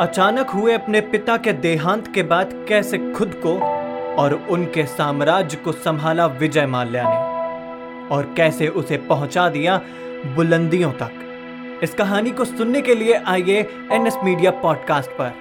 अचानक हुए अपने पिता के देहांत के बाद कैसे खुद को और उनके साम्राज्य को संभाला विजय माल्या ने और कैसे उसे पहुँचा दिया बुलंदियों तक। इस कहानी को सुनने के लिए आइए एनएस मीडिया पॉडकास्ट पर।